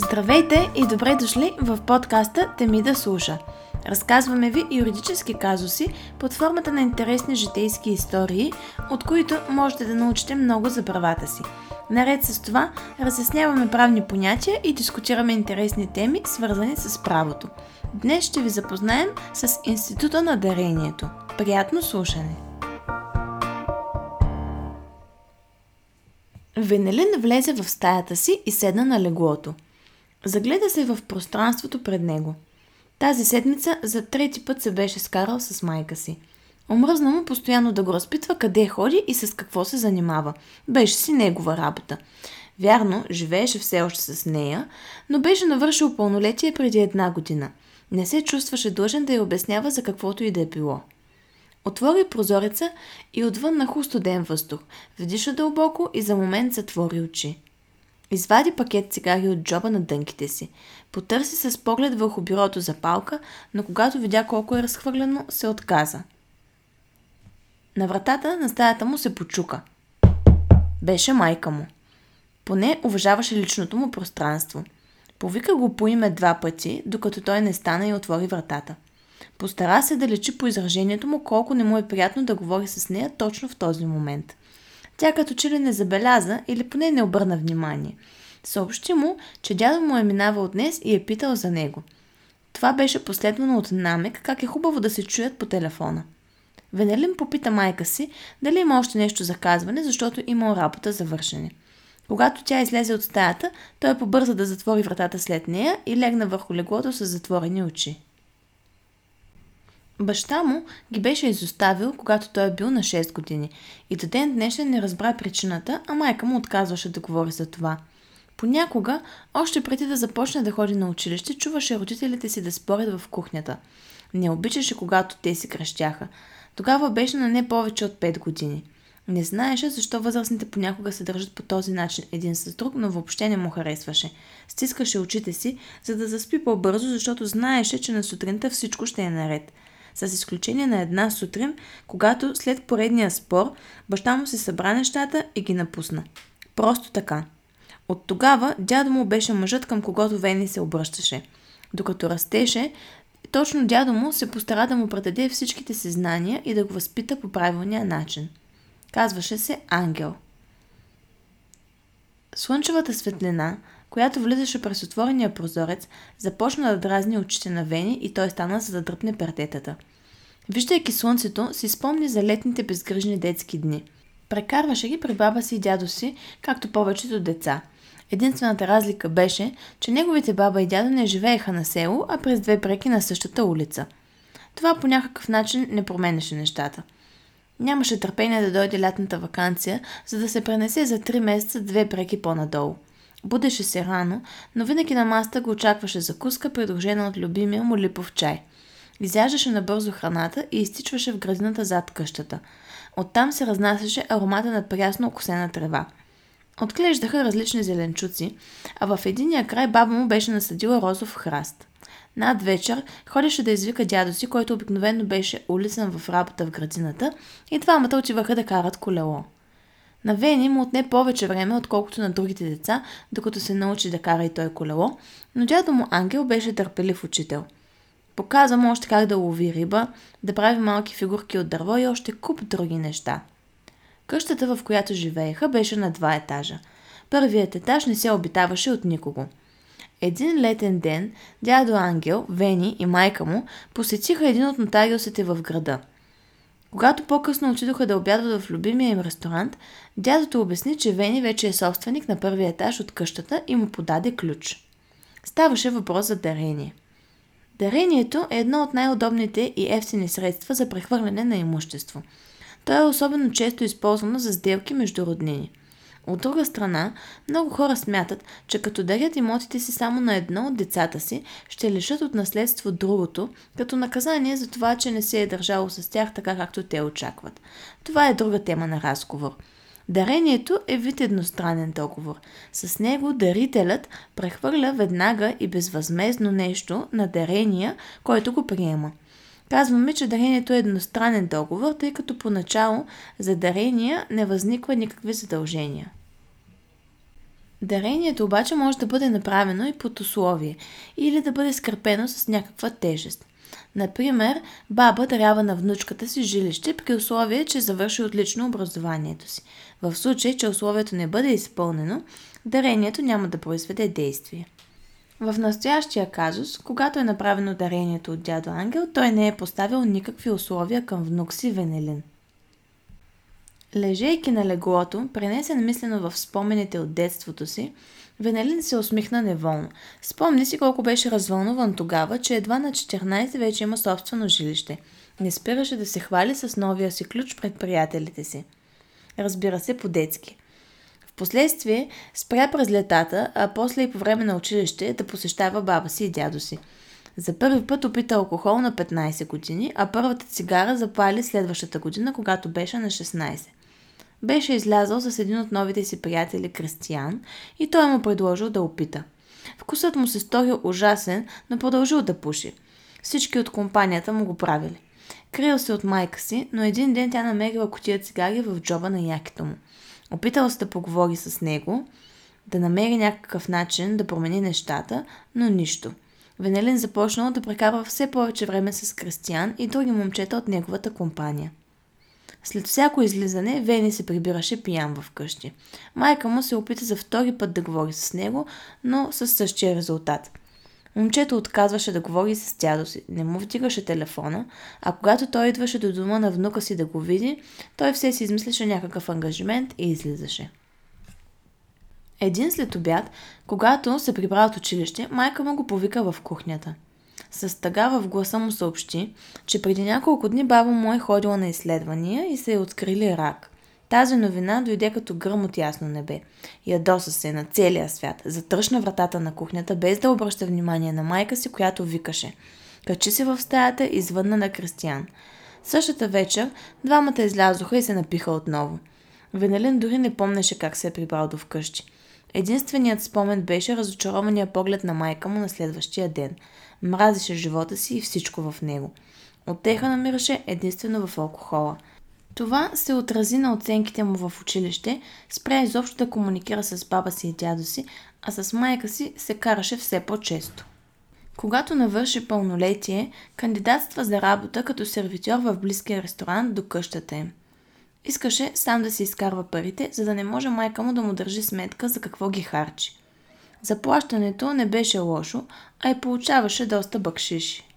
Здравейте и добре дошли в подкаста Теми да слуша. Разказваме ви юридически казуси под формата на интересни житейски истории, от които можете да научите много за правата си. Наред с това, разясняваме правни понятия и дискутираме интересни теми, свързани с правото. Днес ще ви запознаем с Института на дарението. Приятно слушане! Венелин влезе в стаята си и седна на леглото – Загледа се в пространството пред него. Тази седмица за трети път се беше скарал с майка си. Омръзна му постоянно да го разпитва къде ходи и с какво се занимава. Беше си негова работа. Вярно, живееше все още с нея, но беше навършил пълнолетие преди една година. Не се чувстваше длъжен да я обяснява за каквото и да е било. Отвори прозореца и отвън наху студен въздух. Вдиша дълбоко и за момент затвори очи. Извади пакет цигари от джоба на дънките си. Потърси с поглед върху бюрото за палка, но когато видя колко е разхвърлено, се отказа. На вратата на стаята му се почука. Беше майка му. Поне уважаваше личното му пространство. Повика го по име два пъти, докато той не стана и отвори вратата. Постара се да лечи по изражението му колко не му е приятно да говори с нея точно в този момент – тя като че ли не забеляза или поне не обърна внимание. Съобщи му, че дядо му е минавал днес и е питал за него. Това беше последвано от намек, как е хубаво да се чуят по телефона. Венелин попита майка си дали има още нещо за казване, защото имал работа за вършене. Когато тя излезе от стаята, той побърза да затвори вратата след нея и легна върху леглото с затворени очи. Баща му ги беше изоставил, когато той е бил на 6 години и до ден днешен не разбра причината, а майка му отказваше да говори за това. Понякога, още преди да започне да ходи на училище, чуваше родителите си да спорят в кухнята. Не обичаше, когато те си кръщяха. Тогава беше на не повече от 5 години. Не знаеше защо възрастните понякога се държат по този начин един с друг, но въобще не му харесваше. Стискаше очите си, за да заспи по-бързо, защото знаеше, че на сутринта всичко ще е наред – с изключение на една сутрин, когато след поредния спор баща му се събра нещата и ги напусна. Просто така. От тогава дядо му беше мъжът към когото Вени се обръщаше. Докато растеше, точно дядо му се постара да му предаде всичките си знания и да го възпита по правилния начин. Казваше се Ангел. Слънчевата светлина, която влизаше през отворения прозорец, започна да дразни очите на Вени и той стана за да дръпне пертетата. Виждайки слънцето, си спомни за летните безгрижни детски дни. Прекарваше ги при баба си и дядо си, както повечето деца. Единствената разлика беше, че неговите баба и дядо не живееха на село, а през две преки на същата улица. Това по някакъв начин не променеше нещата. Нямаше търпение да дойде лятната вакансия, за да се пренесе за три месеца две преки по-надолу. Будеше се рано, но винаги на маста го очакваше закуска, придружена от любимия му липов чай. Изяждаше набързо храната и изтичваше в градината зад къщата. Оттам се разнасяше аромата на прясно окосена трева. Отглеждаха различни зеленчуци, а в единия край баба му беше насадила розов храст. Над вечер ходеше да извика дядо си, който обикновено беше улицен в работа в градината, и двамата отиваха да карат колело. На Вени му отне повече време, отколкото на другите деца, докато се научи да кара и той колело, но дядо му Ангел беше търпелив учител. Показа му още как да лови риба, да прави малки фигурки от дърво и още куп други неща. Къщата, в която живееха, беше на два етажа. Първият етаж не се обитаваше от никого. Един летен ден дядо Ангел, Вени и майка му посетиха един от нотариусите в града – когато по-късно отидоха да обядват в любимия им ресторант, дядото обясни, че Вени вече е собственик на първия етаж от къщата и му подаде ключ. Ставаше въпрос за дарение. Дарението е едно от най-удобните и ефтини средства за прехвърляне на имущество. То е особено често използвано за сделки между роднини. От друга страна, много хора смятат, че като дарят имотите си само на едно от децата си, ще лишат от наследство другото, като наказание за това, че не се е държало с тях така, както те очакват. Това е друга тема на разговор. Дарението е вид едностранен договор. С него дарителят прехвърля веднага и безвъзмезно нещо на дарения, който го приема. Казваме, че дарението е едностранен договор, тъй като поначало за дарения не възниква никакви задължения. Дарението обаче може да бъде направено и под условие или да бъде скърпено с някаква тежест. Например, баба дарява на внучката си жилище при условие, че завърши отлично образованието си. В случай, че условието не бъде изпълнено, дарението няма да произведе действие. В настоящия казус, когато е направено дарението от дядо Ангел, той не е поставил никакви условия към внук си Венелин. Лежейки на леглото, пренесен мислено в спомените от детството си, Венелин се усмихна неволно. Спомни си колко беше развълнуван тогава, че едва на 14 вече има собствено жилище. Не спираше да се хвали с новия си ключ пред приятелите си. Разбира се, по-детски. Впоследствие спря през летата, а после и по време на училище да посещава баба си и дядо си. За първи път опита алкохол на 15 години, а първата цигара запали следващата година, когато беше на 16. Беше излязъл с един от новите си приятели Кристиян и той му предложил да опита. Вкусът му се сторил ужасен, но продължил да пуши. Всички от компанията му го правили. Крил се от майка си, но един ден тя намерила котия цигари в джоба на якито му. Опитала се да поговори с него, да намери някакъв начин да промени нещата, но нищо. Венелин започнал да прекарва все повече време с Кристиян и други момчета от неговата компания. След всяко излизане, Вени се прибираше пиян в къщи. Майка му се опита за втори път да говори с него, но със същия резултат. Момчето отказваше да говори с дядо си, не му вдигаше телефона, а когато той идваше до дома на внука си да го види, той все си измисляше някакъв ангажимент и излизаше. Един след обяд, когато се прибра от училище, майка му го повика в кухнята – с тъга в гласа му съобщи, че преди няколко дни баба му е ходила на изследвания и се е открили рак. Тази новина дойде като гръм от ясно небе. Ядоса се на целия свят, затръшна вратата на кухнята, без да обръща внимание на майка си, която викаше. Качи се в стаята и звънна на Кристиян. Същата вечер двамата излязоха и се напиха отново. Венелин дори не помнеше как се е прибрал до вкъщи. Единственият спомен беше разочарования поглед на майка му на следващия ден – Мразеше живота си и всичко в него. Отеха намираше единствено в алкохола. Това се отрази на оценките му в училище, спря изобщо да комуникира с баба си и дядо си, а с майка си се караше все по-често. Когато навърши пълнолетие, кандидатства за работа като сервитьор в близкия ресторант до къщата им. Искаше сам да си изкарва парите, за да не може майка му да му държи сметка за какво ги харчи. Заплащането не беше лошо, а и получаваше доста бъкшиши.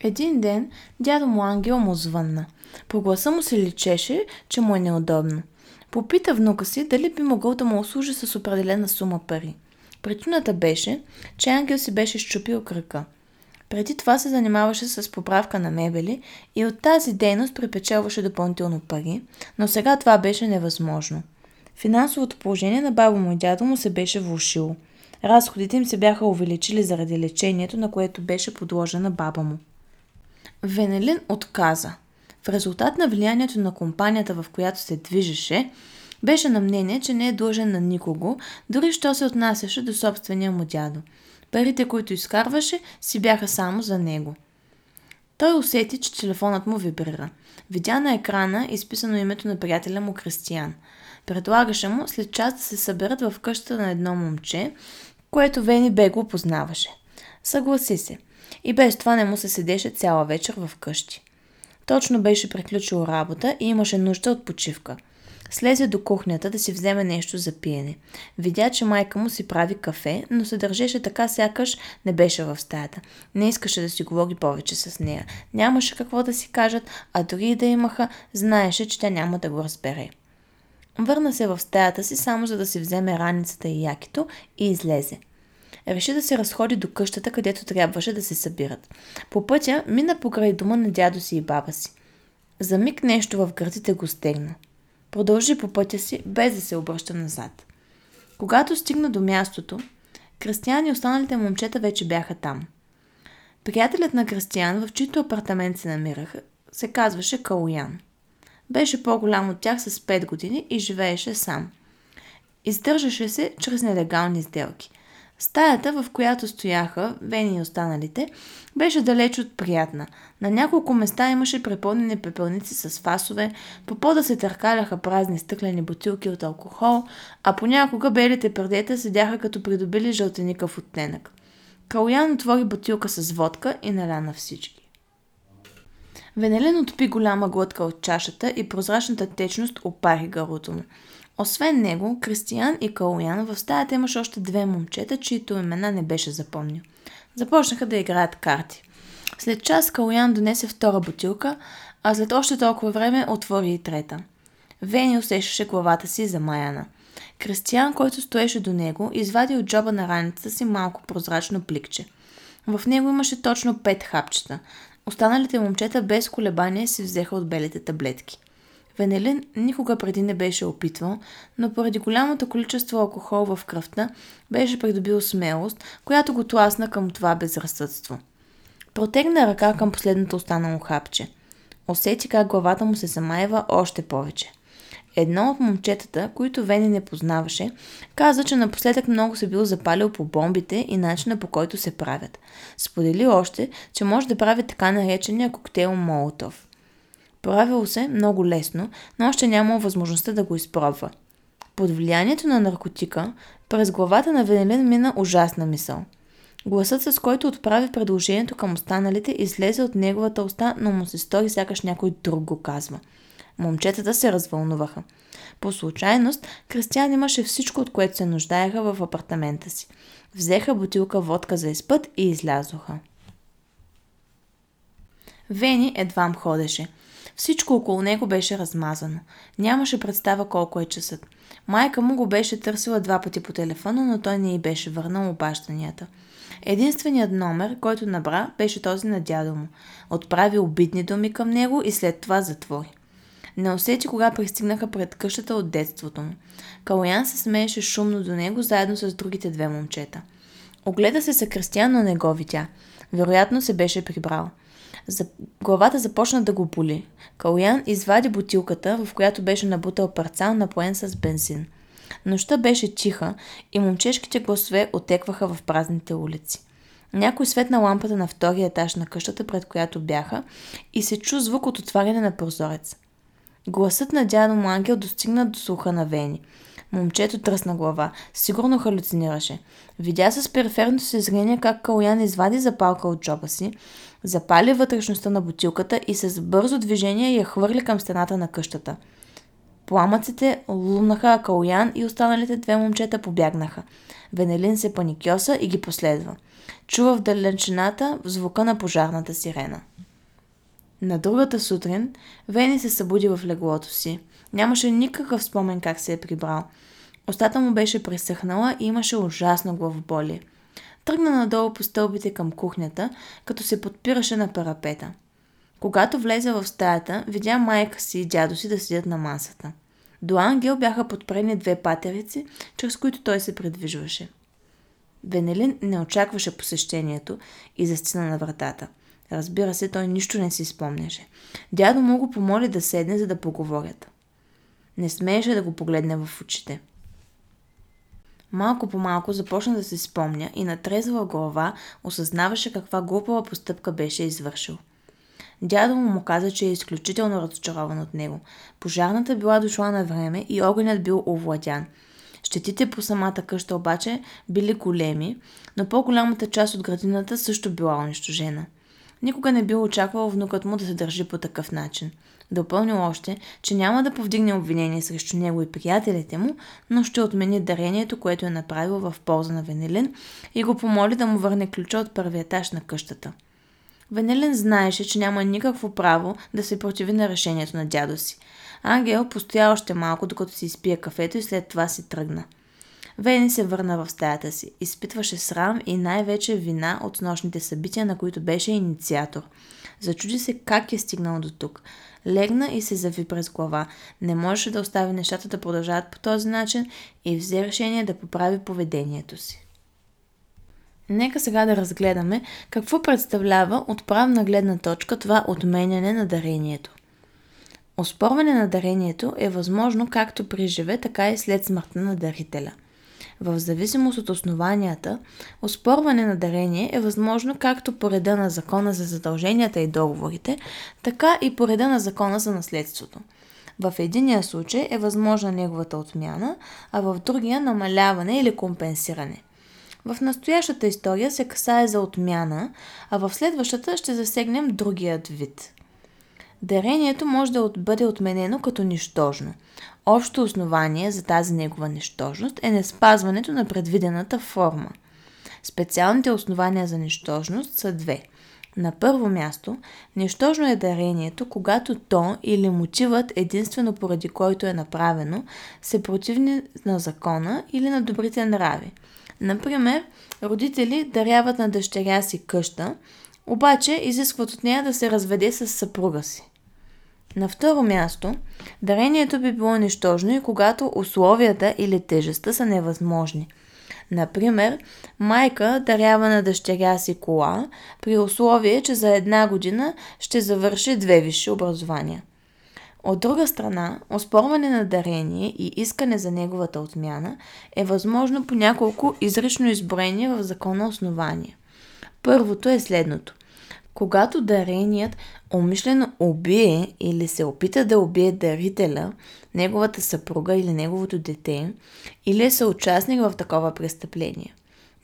Един ден дядо му Ангел му звънна. По гласа му се личеше, че му е неудобно. Попита внука си дали би могъл да му услужи с определена сума пари. Причината беше, че Ангел си беше щупил кръка. Преди това се занимаваше с поправка на мебели и от тази дейност припечелваше допълнително пари, но сега това беше невъзможно. Финансовото положение на баба му и дядо му се беше влушило – Разходите им се бяха увеличили заради лечението, на което беше подложена баба му. Венелин отказа. В резултат на влиянието на компанията, в която се движеше, беше на мнение, че не е длъжен на никого, дори що се отнасяше до собствения му дядо. Парите, които изкарваше, си бяха само за него. Той усети, че телефонът му вибрира. Видя на екрана изписано името на приятеля му Кристиян. Предлагаше му след час да се съберат в къщата на едно момче, което Вени бегло познаваше. Съгласи се. И без това не му се седеше цяла вечер в къщи. Точно беше приключил работа и имаше нужда от почивка. Слезе до кухнята да си вземе нещо за пиене. Видя, че майка му си прави кафе, но се държеше така сякаш не беше в стаята. Не искаше да си говори повече с нея. Нямаше какво да си кажат, а дори и да имаха, знаеше, че тя няма да го разбере. Върна се в стаята си само за да си вземе раницата и якито и излезе. Реши да се разходи до къщата, където трябваше да се събират. По пътя мина покрай дома на дядо си и баба си. За миг нещо в гърдите го стегна. Продължи по пътя си, без да се обръща назад. Когато стигна до мястото, Кристиян и останалите момчета вече бяха там. Приятелят на Кристиян, в чийто апартамент се намираха, се казваше Калуян. Беше по-голям от тях с 5 години и живееше сам. Издържаше се чрез нелегални сделки. Стаята, в която стояха Вени и останалите, беше далеч от приятна. На няколко места имаше препълнени пепелници с фасове, по пода се търкаляха празни стъклени бутилки от алкохол, а понякога белите предета седяха като придобили жълтеникъв оттенък. Калуян отвори бутилка с водка и наля на всички. Венелен отпи голяма глътка от чашата и прозрачната течност опари гърлото му. Освен него, Кристиян и Калуян в стаята имаше още две момчета, чието имена не беше запомнил. Започнаха да играят карти. След час Калуян донесе втора бутилка, а след още толкова време отвори и трета. Вени усещаше главата си за Маяна. Кристиян, който стоеше до него, извади от джоба на раницата си малко прозрачно пликче. В него имаше точно пет хапчета. Останалите момчета без колебание си взеха от белите таблетки. Венелин никога преди не беше опитвал, но поради голямото количество алкохол в кръвта беше придобил смелост, която го тласна към това безразсъдство. Протегна ръка към последното останало хапче. Усети как главата му се замаева още повече. Едно от момчетата, които Вени не познаваше, каза, че напоследък много се бил запалил по бомбите и начина по който се правят. Сподели още, че може да прави така наречения коктейл Молотов. Правило се много лесно, но още нямало възможността да го изпробва. Под влиянието на наркотика, през главата на Венелин мина ужасна мисъл. Гласът, с който отправи предложението към останалите, излезе от неговата уста, но му се стори сякаш някой друг го казва. Момчетата се развълнуваха. По случайност, Кристиан имаше всичко, от което се нуждаеха в апартамента си. Взеха бутилка водка за изпът и излязоха. Вени едвам ходеше. Всичко около него беше размазано. Нямаше представа колко е часът. Майка му го беше търсила два пъти по телефона, но той не й беше върнал обажданията. Единственият номер, който набра, беше този на дядо му. Отправи обидни думи към него и след това затвори. Не усети кога пристигнаха пред къщата от детството му. Калоян се смееше шумно до него, заедно с другите две момчета. Огледа се съкръстя, но не го видя. Вероятно се беше прибрал. За... Главата започна да го боли. Калуян извади бутилката, в която беше набутал парцал напоен с бензин. Нощта беше тиха и момчешките гласове отекваха в празните улици. Някой светна лампата на втория етаж на къщата, пред която бяха, и се чу звук от отваряне на прозорец. Гласът на дядо му Ангел достигна до слуха на Вени. Момчето тръсна глава. Сигурно халюцинираше. Видя с периферното си зрение как Калуян извади запалка от джоба си, запали вътрешността на бутилката и с бързо движение я хвърли към стената на къщата. Пламъците лунаха, а Калуян и останалите две момчета побягнаха. Венелин се паникьоса и ги последва. Чува в далечината звука на пожарната сирена. На другата сутрин Вени се събуди в леглото си. Нямаше никакъв спомен как се е прибрал. Остата му беше пресъхнала и имаше ужасно главоболие. Тръгна надолу по стълбите към кухнята, като се подпираше на парапета. Когато влезе в стаята, видя майка си и дядо си да седят на масата. До Ангел бяха подпрени две патерици, чрез които той се предвижваше. Венелин не очакваше посещението и застина на вратата. Разбира се, той нищо не си спомняше. Дядо му го помоли да седне, за да поговорят. Не смееше да го погледне в очите. Малко по малко започна да се спомня и на трезва глава осъзнаваше каква глупава постъпка беше извършил. Дядо му му каза, че е изключително разочарован от него. Пожарната била дошла на време и огънят бил овладян. Щетите по самата къща обаче били големи, но по-голямата част от градината също била унищожена. Никога не бил очаквал внукът му да се държи по такъв начин – Допълнил още, че няма да повдигне обвинение срещу него и приятелите му, но ще отмени дарението, което е направил в полза на Венелин и го помоли да му върне ключа от първия етаж на къщата. Венелин знаеше, че няма никакво право да се противи на решението на дядо си. Ангел постоя още малко, докато си изпие кафето и след това си тръгна. Вени се върна в стаята си. Изпитваше срам и най-вече вина от нощните събития, на които беше инициатор. Зачуди се как е стигнал до тук. Легна и се зави през глава. Не можеше да остави нещата да продължават по този начин и взе решение да поправи поведението си. Нека сега да разгледаме какво представлява от правна гледна точка това отменяне на дарението. Оспорване на дарението е възможно както при живе, така и след смъртта на дарителя. В зависимост от основанията, оспорване на дарение е възможно както по реда на закона за задълженията и договорите, така и по реда на закона за наследството. В единия случай е възможна неговата отмяна, а в другия намаляване или компенсиране. В настоящата история се касае за отмяна, а в следващата ще засегнем другият вид. Дарението може да бъде отменено като нищожно. Общо основание за тази негова нищожност е неспазването на предвидената форма. Специалните основания за нищожност са две. На първо място, нищожно е дарението, когато то или мотивът, единствено поради който е направено, се противни на закона или на добрите нрави. Например, родители даряват на дъщеря си къща, обаче изискват от нея да се разведе с съпруга си. На второ място, дарението би било нищожно и когато условията или тежестта са невъзможни. Например, майка дарява на дъщеря си кола при условие, че за една година ще завърши две висши образования. От друга страна, оспорване на дарение и искане за неговата отмяна е възможно по няколко изрично изброени в закона основания. Първото е следното. Когато дареният умишлено убие или се опита да убие дарителя, неговата съпруга или неговото дете, или е съучастник в такова престъпление.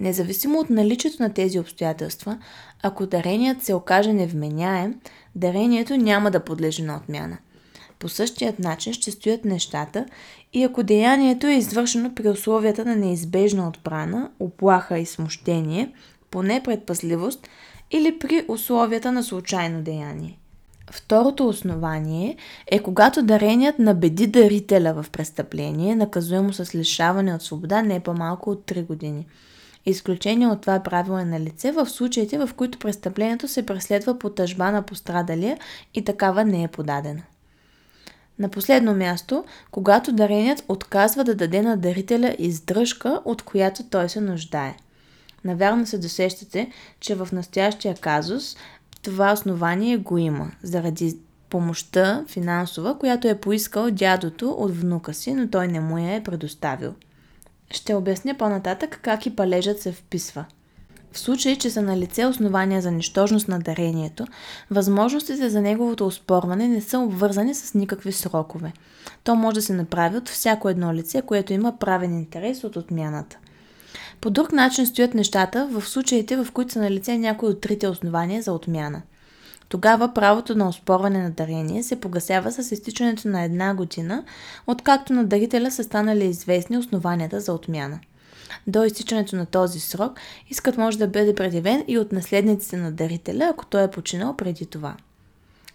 Независимо от наличието на тези обстоятелства, ако дареният се окаже невменяем, дарението няма да подлежи на отмяна. По същият начин ще стоят нещата и ако деянието е извършено при условията на неизбежна отбрана, оплаха и смущение, поне предпазливост – или при условията на случайно деяние. Второто основание е когато дареният набеди дарителя в престъпление, наказуемо с лишаване от свобода не по-малко от 3 години. Изключение от това правило е на лице в случаите, в които престъплението се преследва по тъжба на пострадалия и такава не е подадена. На последно място, когато дареният отказва да даде на дарителя издръжка, от която той се нуждае. Навярно се досещате, че в настоящия казус това основание го има, заради помощта финансова, която е поискал дядото от внука си, но той не му я е предоставил. Ще обясня по-нататък как и палежът се вписва. В случай, че са на лице основания за нищожност на дарението, възможностите за неговото оспорване не са обвързани с никакви срокове. То може да се направи от всяко едно лице, което има правен интерес от отмяната. По друг начин стоят нещата в случаите, в които са на лице някои от трите основания за отмяна. Тогава правото на оспорване на дарение се погасява с изтичането на една година, откакто на дарителя са станали известни основанията за отмяна. До изтичането на този срок, искът може да бъде предявен и от наследниците на дарителя, ако той е починал преди това.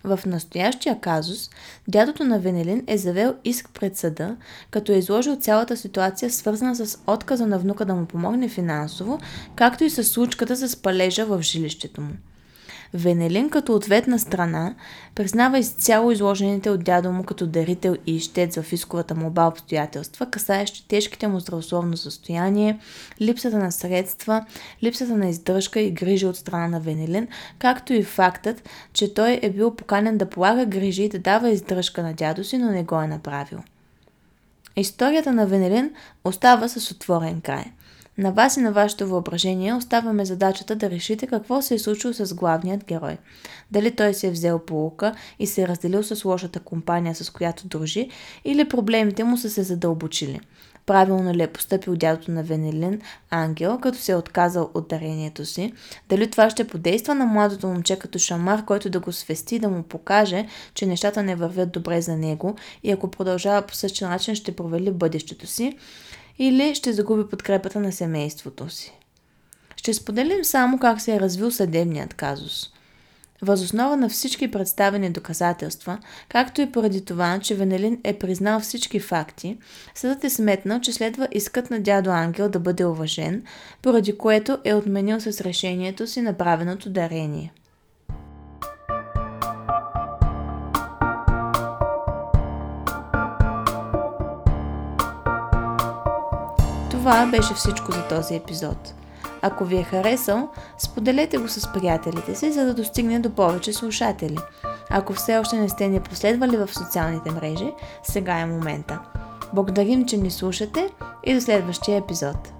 В настоящия казус, дядото на Венелин е завел иск пред съда, като е изложил цялата ситуация, свързана с отказа на внука да му помогне финансово, както и с случката с палежа в жилището му. Венелин като ответна страна признава изцяло изложените от дядо му като дарител и ищец в исковата молба обстоятелства, касаещи тежките му здравословно състояние, липсата на средства, липсата на издръжка и грижи от страна на Венелин, както и фактът, че той е бил поканен да полага грижи и да дава издръжка на дядо си, но не го е направил. Историята на Венелин остава с отворен край – на вас и на вашето въображение оставаме задачата да решите какво се е случило с главният герой. Дали той се е взел полука и се е разделил с лошата компания, с която дружи, или проблемите му са се задълбочили. Правилно ли е поступил дядото на Венелин, Ангел, като се е отказал от дарението си? Дали това ще подейства на младото момче като шамар, който да го свести да му покаже, че нещата не вървят добре за него и ако продължава по същия начин ще провали бъдещето си? Или ще загуби подкрепата на семейството си. Ще споделим само как се е развил съдебният казус. Възоснова на всички представени доказателства, както и поради това, че Венелин е признал всички факти, съдът е сметнал, че следва искът на дядо Ангел да бъде уважен, поради което е отменил с решението си направеното дарение. Това беше всичко за този епизод. Ако ви е харесал, споделете го с приятелите си, за да достигне до повече слушатели. Ако все още не сте ни последвали в социалните мрежи, сега е момента. Благодарим, че ни слушате и до следващия епизод.